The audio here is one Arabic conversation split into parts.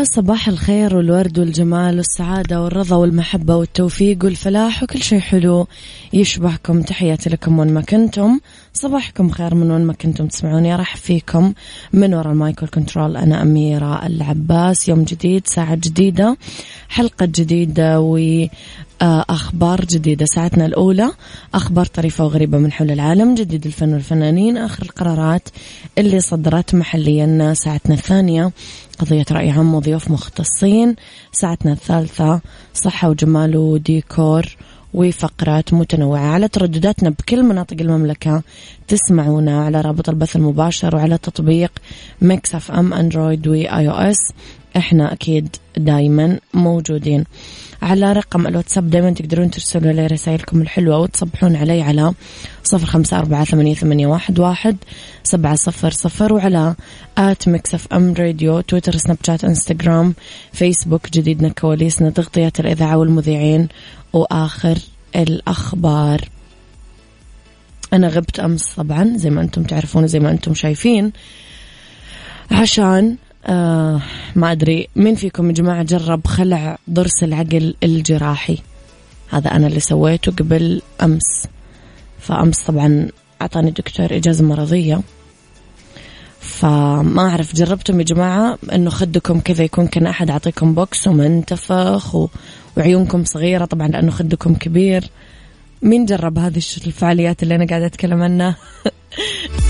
يا صباح الخير والورد والجمال والسعادة والرضا والمحبة والتوفيق والفلاح وكل شيء حلو يشبهكم. تحياتي لكم وين ما كنتم. صباحكم خير من وين ما كنتم تسمعوني. راح فيكم من وراء المايكل كنترول أنا أميرة العباس. يوم جديد ساعة جديدة حلقة جديدة و أخبار جديدة. ساعتنا الأولى أخبار طريفة وغريبة من حول العالم جديد الفن والفنانين آخر القرارات اللي صدرت محليا ساعتنا الثانية. قضية رأي عام وضيوف مختصين. ساعتنا الثالثة صحة وجمال وديكور وفقرات متنوعة على تردداتنا بكل مناطق المملكة. تسمعونا على رابط البث المباشر وعلى تطبيق FM Android و iOS إحنا أكيد دايما موجودين. على رقم الواتساب دايما تقدرون ترسلوا لي رسائلكم الحلوة وتصبحون علي على صفر خمسة أربعة ثمانية, ثمانية واحد, واحد سبعة صفر صفر وعلى at Mix FM Radio Twitter Snapchat Instagram Facebook جديدنا كواليسنا تغطيات الإذاعة والمذيعين وآخر الأخبار. أنا غبت أمس طبعا زي ما أنتم تعرفون زي ما أنتم شايفين عشان آه ما أدري مين فيكم يا جماعة جرب خلع ضرس العقل الجراحي. هذا أنا اللي سويته قبل أمس. فأمس طبعا أعطاني دكتور إجازة مرضية. فما أعرف جربتم يا جماعة أنه خدكم كذا يكون كان أحد أعطيكم بوكس ومنتفخ و... وعيونكم صغيرة؟ طبعا لأنه خدكم كبير. مين جرب هذه الفعاليات اللي أنا قاعدة أتكلم عنها؟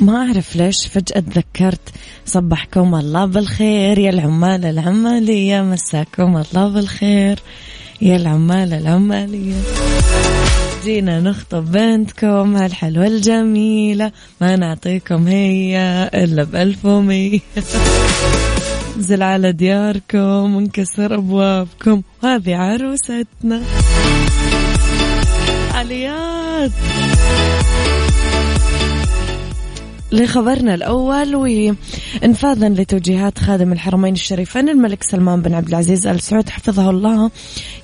ما أعرف ليش فجأة تذكرت صبحكم الله بالخير يا العمال العمالية مساكم الله بالخير يا العمال العمالية جينا نخطب بنتكم هالحلوة الجميلة ما نعطيكم هي إلا بألف ومية. نزل على دياركم ونكسر أبوابكم هذه عروستنا. عليات. لخبرنا الأول وإنفاذا لتوجيهات خادم الحرمين الشريفين الملك سلمان بن عبد العزيز آل سعود حفظه الله.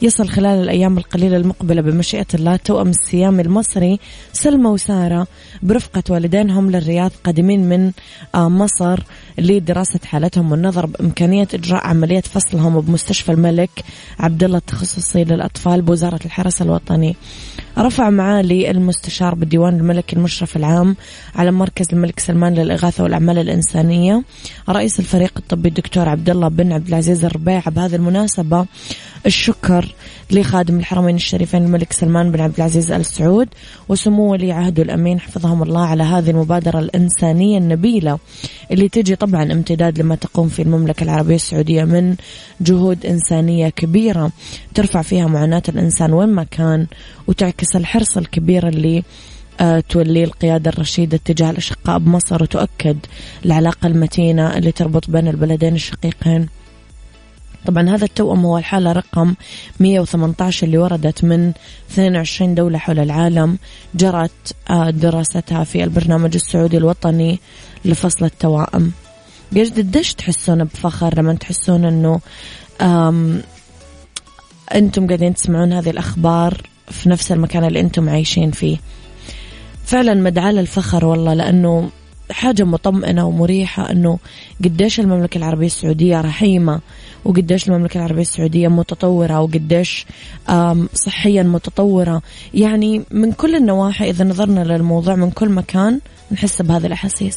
يصل خلال الأيام القليلة المقبلة بمشيئة الله توأم السيام المصري سلمى وسارة برفقة والدينهم للرياض قادمين من آه، مصر. لدراسة حالتهم والنظر بإمكانية إجراء عملية فصلهم بمستشفى الملك عبد الله التخصصي للأطفال بوزارة الحرس الوطني. رفع معالي المستشار بالديوان الملكي المشرف العام على مركز الملك سلمان للإغاثة والأعمال الإنسانية. رئيس الفريق الطبي الدكتور عبد الله بن عبد العزيز الربيع بهذه المناسبة الشكر لخادم الحرمين الشريفين الملك سلمان بن عبد العزيز آل سعود وسمو ولي عهده الأمين حفظهم الله على هذه المبادرة الإنسانية النبيلة اللي تجي طبعا امتداد لما تقوم في المملكة العربية السعودية من جهود إنسانية كبيرة ترفع فيها معاناة الإنسان وين ما كان وتعكس الحرص الكبير اللي آه، تولي القيادة الرشيدة تجاه الأشقاء بمصر وتؤكد العلاقة المتينة اللي تربط بين البلدين الشقيقين. طبعا هذا التوأم هو الحالة رقم 118 اللي وردت من 22 دولة حول العالم جرت آه، دراستها في البرنامج السعودي الوطني لفصل التوائم. قديش تحسون بفخر لما تحسون إنه أنتم قاعدين تسمعون هذه الأخبار في نفس المكان اللي أنتم عايشين فيه. فعلا مدعاة للفخر والله لأنه حاجة مطمئنة ومريحة أنه قديش المملكة العربية السعودية رحيمة وقديش المملكة العربية السعودية متطورة وقديش صحيا متطورة. يعني من كل النواحي إذا نظرنا للموضوع من كل مكان نحس بهذه الأحاسيس.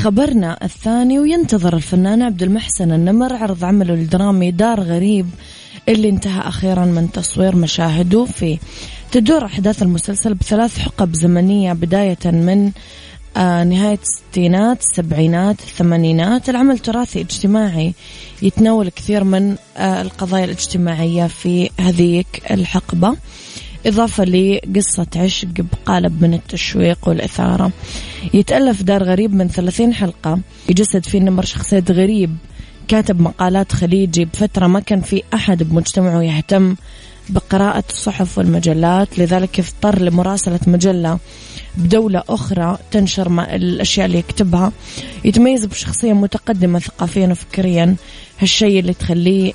لخبرنا الثاني وينتظر الفنان عبد المحسن النمر عرض عمله الدرامي دار غريب اللي انتهى أخيرا من تصوير مشاهده فيه تدور أحداث المسلسل بثلاث حقب زمنية بداية من آه نهاية الستينات السبعينات الثمانينات العمل تراثي اجتماعي يتناول كثير من آه القضايا الاجتماعية في هذيك الحقبة. إضافة لقصة عشق بقالب من التشويق والإثارة. يتألف دار غريب من 30 حلقة. يجسد فيه نمر شخصية غريب. كاتب مقالات خليجي بفترة ما كان في أحد بمجتمعه يهتم بقراءة الصحف والمجلات لذلك اضطر لمراسلة مجلة بدولة أخرى تنشر الأشياء اللي يكتبها. يتميز بشخصية متقدمة ثقافيا وفكريا. هالشيء اللي تخليه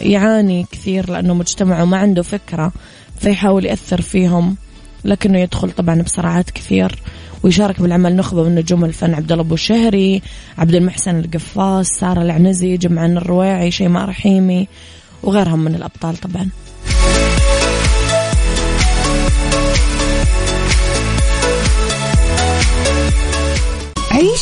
يعاني كثير لأنه مجتمعه ما عنده فكرة فيحاول يأثر فيهم لكنه يدخل طبعا بصراعات كثير. ويشارك بالعمل نخبة من نجوم الفن عبد الله بوشهري عبد المحسن القفاص سارة العنزي جمعان الرويعي شيماء رحيمي وغيرهم من الأبطال طبعا.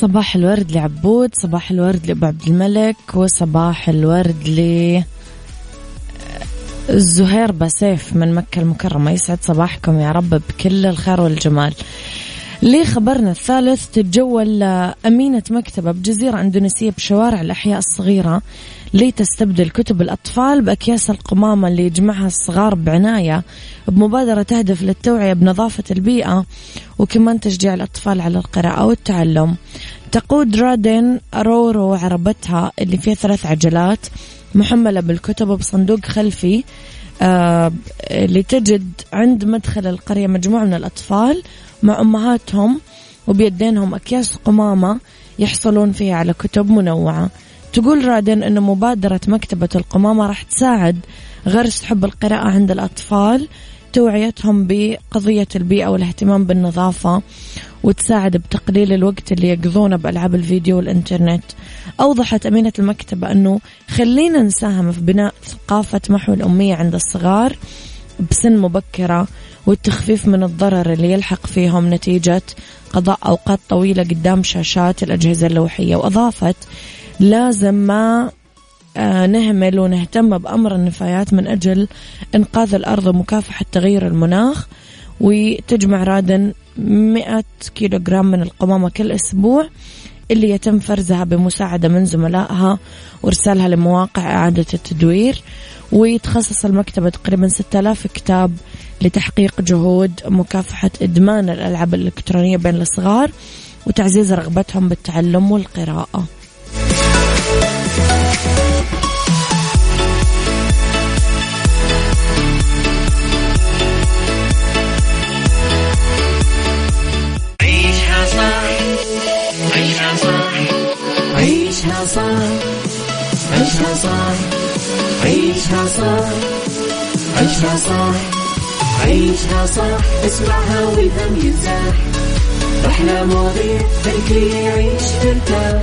صباح الورد لعبود صباح الورد لأبو عبد الملك وصباح الورد ل الزهير بسيف من مكة المكرمة. يسعد صباحكم يا رب بكل الخير والجمال. لخبرنا الثالث تتجول أمينة مكتبة بجزيرة أندونيسية بشوارع الأحياء الصغيرة. لتستبدل كتب الأطفال بأكياس القمامة اللي يجمعها الصغار بعناية بمبادرة تهدف للتوعية بنظافة البيئة وكمان تشجيع الأطفال على القراءة والتعلم. تقود رادين رورو عربتها اللي فيها ثلاث عجلات محملة بالكتب بصندوق خلفي آه اللي تجد عند مدخل القرية مجموعة من الأطفال مع أمهاتهم وبيدينهم أكياس قمامة يحصلون فيها على كتب منوعة. تقول رادن أن مبادرة مكتبة القمامة راح تساعد غرس حب القراءة عند الأطفال توعيتهم بقضية البيئة والاهتمام بالنظافة وتساعد بتقليل الوقت اللي يقضونه بألعاب الفيديو والإنترنت. أوضحت أمينة المكتبة أنه خلينا نساهم في بناء ثقافة محو الأمية عند الصغار بسن مبكرة والتخفيف من الضرر اللي يلحق فيهم نتيجة قضاء أوقات طويلة قدام شاشات الأجهزة اللوحية وأضافت لازم ما آه، نهمل ونهتم بأمر النفايات من أجل إنقاذ الأرض ومكافحة تغير المناخ وتجمع رادن 100 كيلوغرام من القمامة كل أسبوع اللي يتم فرزها بمساعدة من زملائها وإرسالها لمواقع إعادة التدوير ويتخصص المكتبة تقريبا 6000 كتاب لتحقيق جهود مكافحة إدمان الألعاب الإلكترونية بين الصغار وتعزيز رغبتهم بالتعلم والقراءة. عيشها صح عيشها صح عيشها صح عيشها صح عيشها صح عيشها صح عيشها صح إسمعها والهم ينزاح أحلى مواضيع خلي يعيش ترتاح.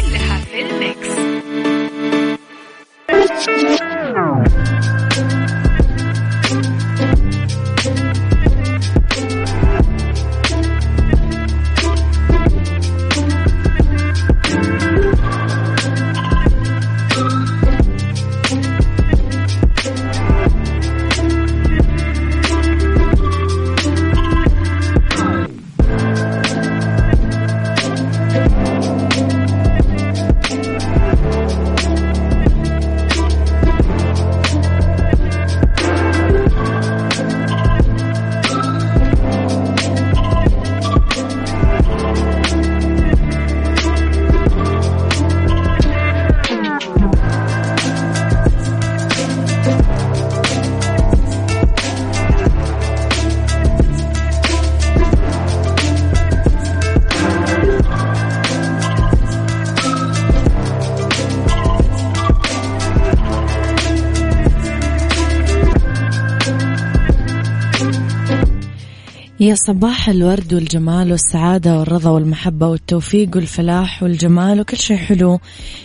يا صباح الورد والجمال والسعادة والرضا والمحبة والتوفيق والفلاح والجمال وكل شيء حلو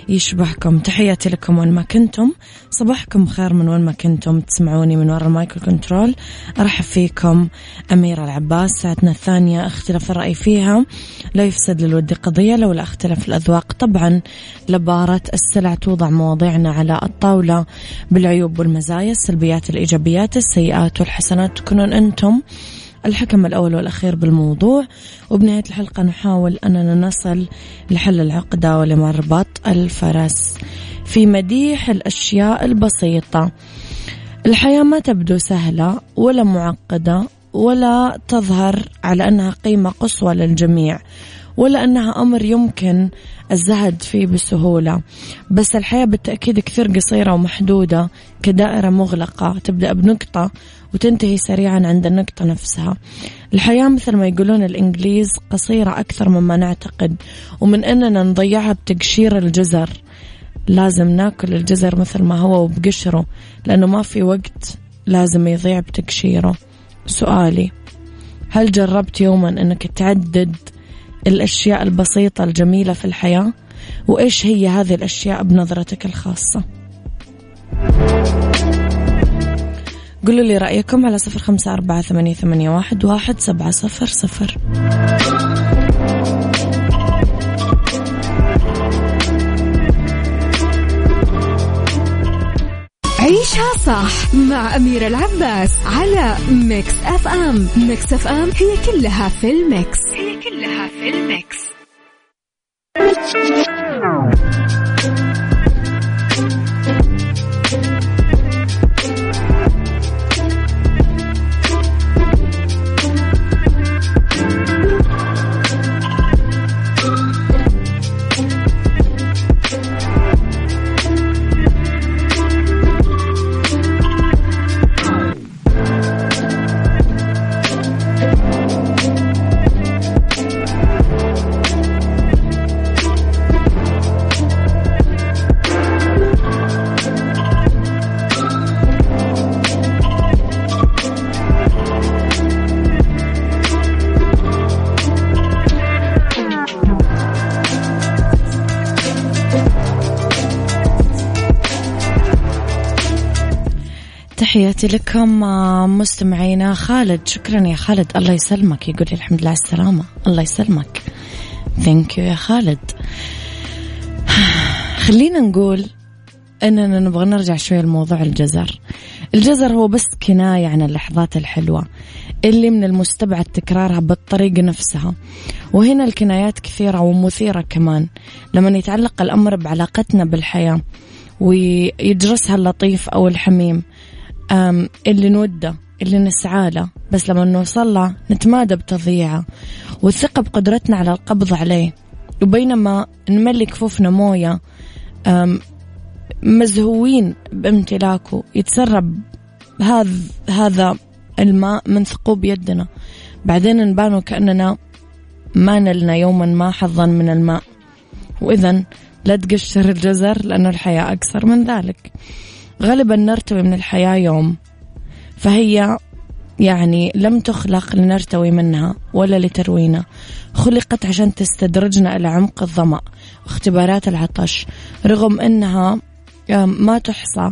يشبهكم. تحياتي لكم وين ما كنتم. صباحكم خير من وين ما كنتم. تسمعوني من وراء ال mic وال control أرحب فيكم أميرة العباس ساعتنا الثانية اختلاف الرأي فيها. لا يفسد للود قضية لولا اختلاف الأذواق. طبعا لبارت السلع توضع مواضيعنا على الطاولة بالعيوب والمزايا السلبيات الإيجابيات السيئات والحسنات. تكونون أنتم. الحكم الأول والأخير بالموضوع. وبنهاية الحلقة نحاول أننا نصل لحل العقدة ولمربط الفرس في مديح الأشياء البسيطة. الحياة ما تبدو سهلة ولا معقدة ولا تظهر على أنها قيمة قصوى للجميع. ولا أنها أمر يمكن الزهد فيه بسهولة. بس الحياة بالتأكيد كثير قصيرة ومحدودة كدائرة مغلقة. تبدأ بنقطة وتنتهي سريعا عند النقطة نفسها. الحياة مثل ما يقولون الإنجليز قصيرة أكثر مما نعتقد ومن أننا نضيعها بتقشير الجزر. لازم ناكل الجزر مثل ما هو وبقشره لأنه ما في وقت لازم يضيع بتقشيره. سؤالي هل جربت يوما أنك تعدد الأشياء البسيطة الجميلة في الحياة وإيش هي هذه الأشياء بنظرتك الخاصة؟ قولوا لي رأيكم على صفر خمسة أربعة ثمانية, ثمانية واحد, واحد سبعة صفر صفر. عيشها صح مع أميرة العباس على Mix FM. Mix FM هي كلها في ال mix. هي كلها في الميكس. تحياتي لكم آه، مستمعينا خالد. شكرا يا خالد. الله يسلمك. يقول الحمد لله على السلامة. الله يسلمك. ثانك يو يا خالد. خلينا نقول إننا نبغى نرجع شوي لموضوع الجزر. الجزر هو بس كناية عن اللحظات الحلوة اللي من المستبعد تكرارها بالطريقة نفسها. وهنا الكنايات كثيرة ومثيرة كمان. لما يتعلق الأمر بعلاقتنا بالحياة ويجرسها اللطيف أو الحميم اللي نودة اللي نسعى له. بس لما نوصل له نتمادى بتضييعه. والثقة بقدرتنا على القبض عليه. وبينما نملي كفوفنا موية مزهوين بامتلاكه. يتسرب هذا هذا الماء من ثقوب يدنا. بعدين نبان وكأننا ما نلنا يوما ما حظا من الماء. وإذا لا تقشر الجزر لأن الحياة أقصر من ذلك. غالبا نرتوي من الحياة يوم. فهي يعني لم تخلق لنرتوي منها ولا لتروينا خلقت عشان تستدرجنا إلى عمق الظمأ واختبارات العطش رغم أنها ما تحصى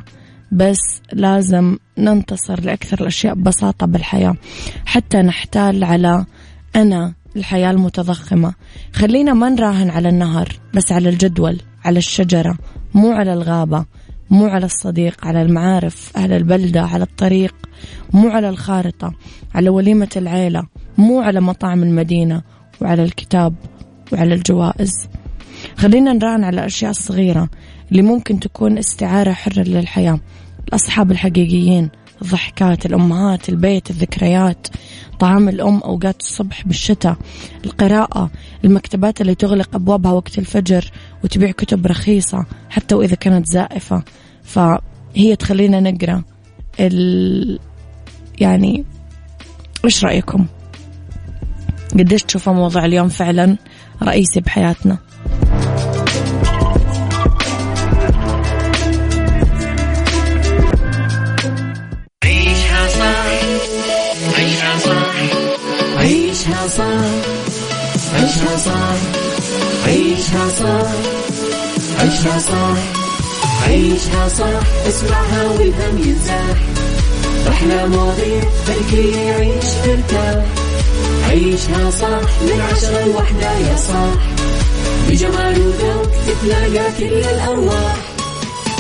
بس لازم ننتصر لأكثر الأشياء ببساطة بالحياة. حتى نحتال على أنا الحياة المتضخمة. خلينا ما نراهن على النهر بس على الجدول على الشجرة مو على الغابة. مو على الصديق على المعارف أهل البلدة على الطريق مو على الخارطة على وليمة العيلة مو على مطاعم المدينة وعلى الكتاب وعلى الجوائز. خلينا نراهن على الأشياء الصغيرة اللي ممكن تكون استعارة حرة للحياة. الأصحاب الحقيقيين الضحكات الأمهات البيت الذكريات. طعام الأم أوقات الصبح بالشتاء. القراءة المكتبات اللي تغلق أبوابها وقت الفجر وتبيع كتب رخيصة حتى وإذا كانت زائفة. فهي تخلينا نقرأ ال... يعني وش رأيكم؟ قديش تشوفوا موضوع اليوم فعلا رئيسي بحياتنا؟ عيشها صح عيشها صح عيشها صح عيشها صح عيشها صح اسمعها والهم ينزاح أحلى مواضيع خلي يعيش ترتاح عيشها صح من عشرة لوحدة يا صاح. بجمال وذوق تتلاقى كل الأرواح.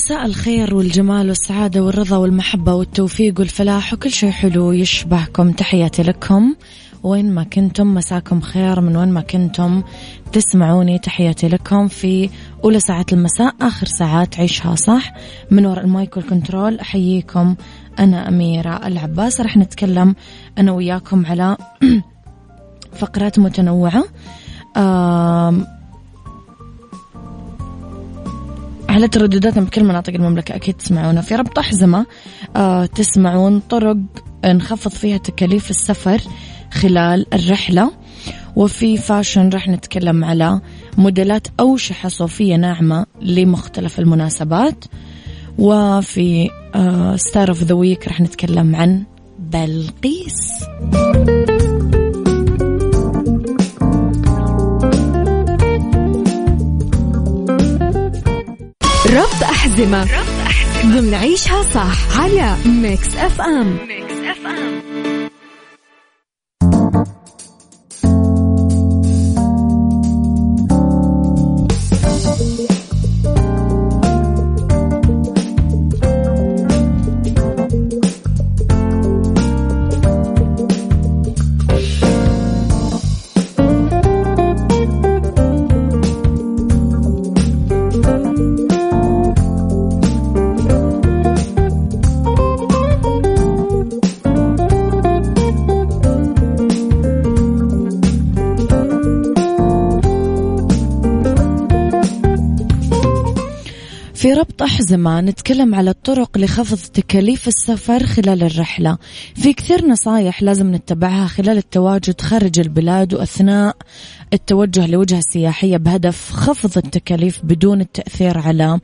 مساء الخير والجمال والسعادة والرضا والمحبة والتوفيق والفلاح وكل شيء حلو يشبهكم. تحياتي لكم. وين ما كنتم مساكم خير من وين ما كنتم تسمعوني. تحياتي لكم في أولى ساعات المساء آخر ساعات عيشها صح. من وراء المايك والكنترول أحييكم أنا أميرة العباس. رح نتكلم أنا وياكم على فقرات متنوعة. على تردداتنا بكل مناطق المملكة؟ أكيد تسمعونا في ربط أحزمة آه تسمعون طرق نخفض فيها تكاليف السفر خلال الرحلة. وفي fashion راح نتكلم على موديلات أوشحة صوفية ناعمة لمختلف المناسبات. وفي star of the week راح نتكلم عن بلقيس. ربط أحزمة. ربط أحزمة. ضمن عيشها صح على Mix FM Mix FM أحزمة نتكلم على الطرق لخفض تكاليف السفر خلال الرحلة. في كثير نصايح لازم نتبعها خلال التواجد خارج البلاد وأثناء التوجه لوجهة سياحية بهدف خفض التكاليف بدون التأثير على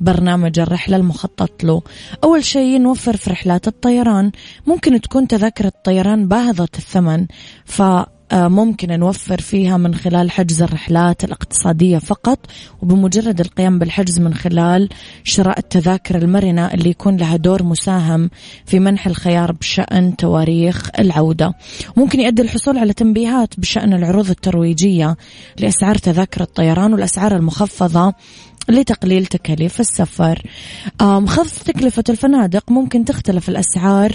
برنامج الرحلة المخطط له. أول شيء نوفر في رحلات الطيران. ممكن تكون تذاكر الطيران باهظة الثمن ف ممكن نوفر فيها من خلال حجز الرحلات الاقتصادية فقط وبمجرد القيام بالحجز من خلال شراء التذاكر المرنة اللي يكون لها دور مساهم في منح الخيار بشأن تواريخ العودة. ممكن يؤدي الحصول على تنبيهات بشأن العروض الترويجية لأسعار تذاكر الطيران والأسعار المخفضة لتقليل تكاليف السفر. خفض تكلفة الفنادق ممكن تختلف الأسعار.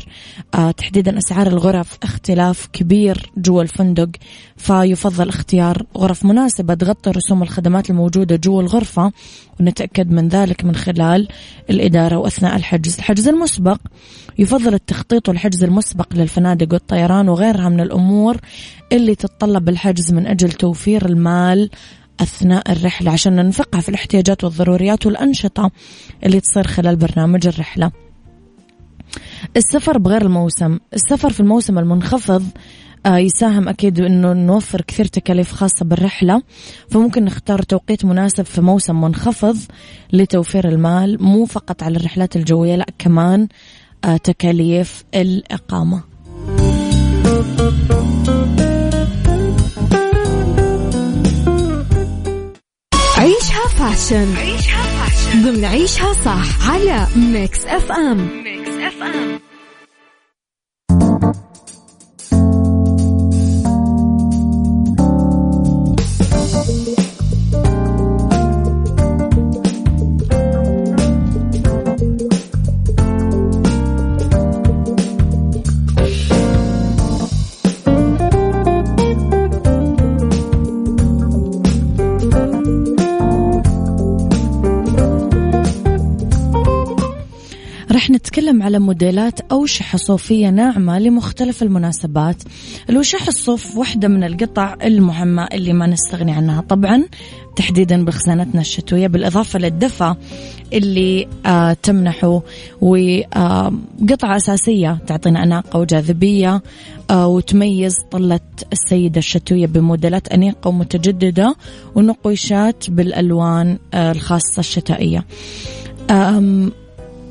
آه، تحديدا أسعار الغرف اختلاف كبير جوا الفندق فيفضل اختيار غرف مناسبة تغطي رسوم الخدمات الموجودة جوا الغرفة ونتأكد من ذلك من خلال الإدارة وأثناء الحجز. الحجز المسبق يفضل التخطيط والحجز المسبق للفنادق والطيران وغيرها من الأمور اللي تتطلب الحجز من أجل توفير المال أثناء الرحلة عشان ننفقها في الاحتياجات والضروريات والأنشطة اللي تصير خلال برنامج الرحلة. السفر بغير الموسم. السفر في الموسم المنخفض آه، يساهم أكيد أنه نوفر كثير تكاليف خاصة بالرحلة. فممكن نختار توقيت مناسب في موسم منخفض لتوفير المال مو فقط على الرحلات الجوية لا كمان آه، تكاليف الإقامة. fashion عيشها fashion ضمن عيشها صح على Mix FM Mix اف ام نتكلم على موديلات أوشحة صوفية ناعمة لمختلف المناسبات. الوشاح الصوف واحدة من القطع المهمة اللي ما نستغني عنها. طبعا تحديدا بخزانتنا الشتوية بالإضافة للدفى اللي آه تمنحه وقطعة آه أساسية تعطينا أناقة وجاذبية آه وتميز طلة السيدة الشتوية بموديلات أنيقة ومتجددة ونقوشات بالألوان الخاصة الشتائية.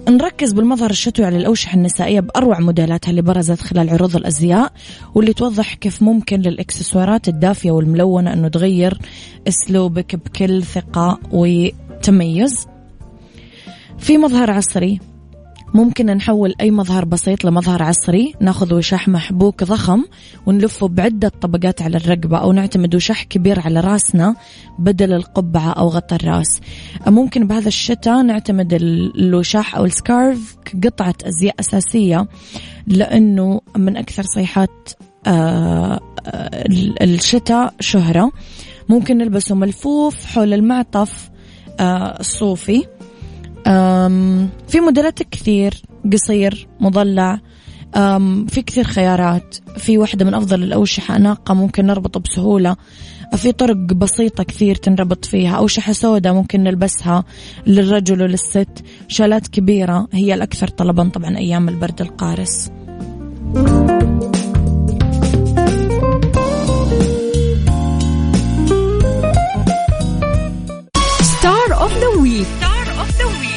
نركز بالمظهر الشتوي على الأوشحة النسائية بأروع موديلاتها اللي برزت خلال عروض الأزياء واللي توضح كيف ممكن للإكسسوارات الدافية والملونة أنه تغير أسلوبك بكل ثقة وتميز. في مظهر عصري ممكن نحول أي مظهر بسيط لمظهر عصري ناخذ وشاح محبوك ضخم ونلفه بعدة طبقات على الرقبة أو نعتمد وشاح كبير على راسنا بدل القبعة أو غطى الراس. ممكن بهذا الشتاء نعتمد الوشاح أو السكارف كقطعة أزياء أساسية لأنه من أكثر صيحات آه، الشتاء شهرة. ممكن نلبسه ملفوف حول المعطف آه، الصوفي. في موديلات كثير قصير مضلع. في كثير خيارات. في واحدة من أفضل الأوشحة أناقة ممكن نربطه بسهولة. في طرق بسيطة كثير تنربط فيها. أوشحة سوداء ممكن نلبسها للرجل وللست. شالات كبيرة هي الأكثر طلبا طبعا أيام البرد القارس.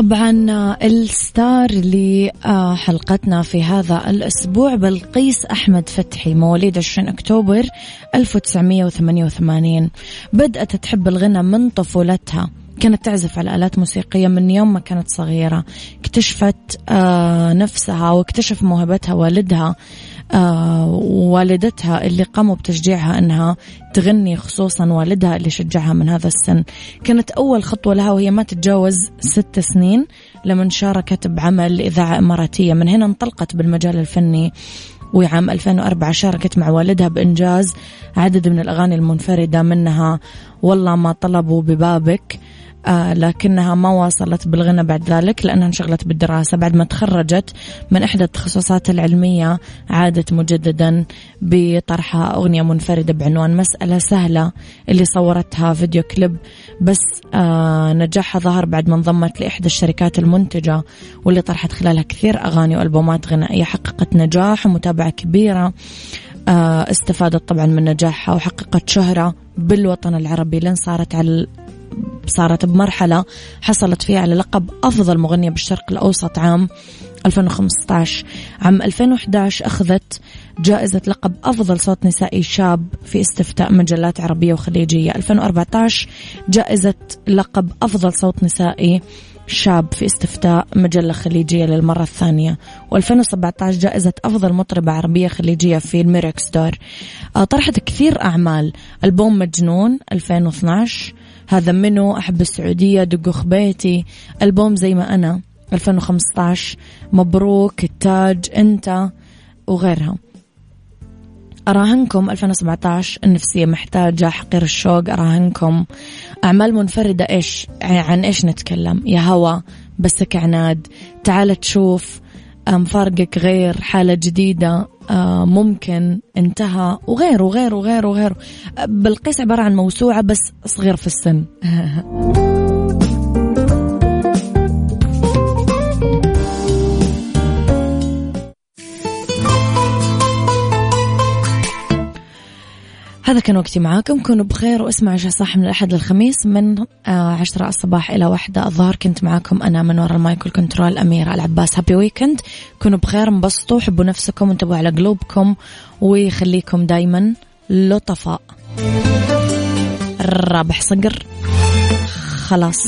طبعا الستار لحلقتنا في هذا الأسبوع بلقيس أحمد فتحي مواليد 20 أكتوبر 1988 بدأت تحب الغنى من طفولتها. كانت تعزف على آلات موسيقية من يوم ما كانت صغيرة. اكتشفت آه، نفسها واكتشف موهبتها والدها. آه، والدتها اللي قاموا بتشجيعها إنها تغني خصوصا والدها اللي شجعها من هذا السن. كانت أول خطوة لها وهي ما تتجاوز ست سنين لما شاركت بعمل إذاعة إماراتية. من هنا انطلقت بالمجال الفني. وعام 2004 شاركت مع والدها بإنجاز عدد من الأغاني المنفردة منها والله ما طلبوا ببابك آه لكنها ما واصلت بالغنى بعد ذلك لأنها انشغلت بالدراسة بعد ما تخرجت من إحدى التخصصات العلمية عادت مجددا بطرحها أغنية منفردة بعنوان مسألة سهلة اللي صورتها فيديو كليب. بس آه نجاحها ظهر بعد ما انضمت لإحدى الشركات المنتجة واللي طرحت خلالها كثير أغاني وألبومات غنائية حققت نجاح ومتابعة كبيرة. آه استفادت طبعا من نجاحها وحققت شهرة بالوطن العربي لين صارت على صارت بمرحلة حصلت فيها على لقب أفضل مغنية بالشرق الأوسط عام 2015 عام 2011 أخذت جائزة لقب أفضل صوت نسائي شاب في استفتاء مجلات عربية وخليجية. 2014 جائزة لقب أفضل صوت نسائي شاب في استفتاء مجلة خليجية للمرة الثانية. و2017 جائزة أفضل مطربة عربية خليجية في الميركس دور. آه، طرحت كثير أعمال. ألبوم مجنون 2012 هذا منه أحب السعودية دقوا خبيتي ألبوم زي ما أنا 2015 مبروك التاج أنت وغيرها. أراهنكم 2017 النفسية محتاجة حقير الشوق أراهنكم. أعمال منفردة إيش؟ عن إيش نتكلم؟ يا هوا بسك عناد تعال تشوف مفارقك غير حالة جديدة. ممكن انتهى وغيره وغيره وغيره وغيره. بلقيس عبارة عن موسوعة بس صغير في السن. هذا كان وقتي معاكم. كونوا بخير واسمعوا عيشها صح من الأحد للخميس. من آه، عشرة الصباح إلى واحدة الظهر كنت معاكم أنا من وراء ال mic وال control أميرة العباس. happy weekend كونوا بخير انبسطوا حبوا نفسكم وانتبهوا على قلوبكم ويخليكم دايما لطفاء. الرابح صقر. خلاص.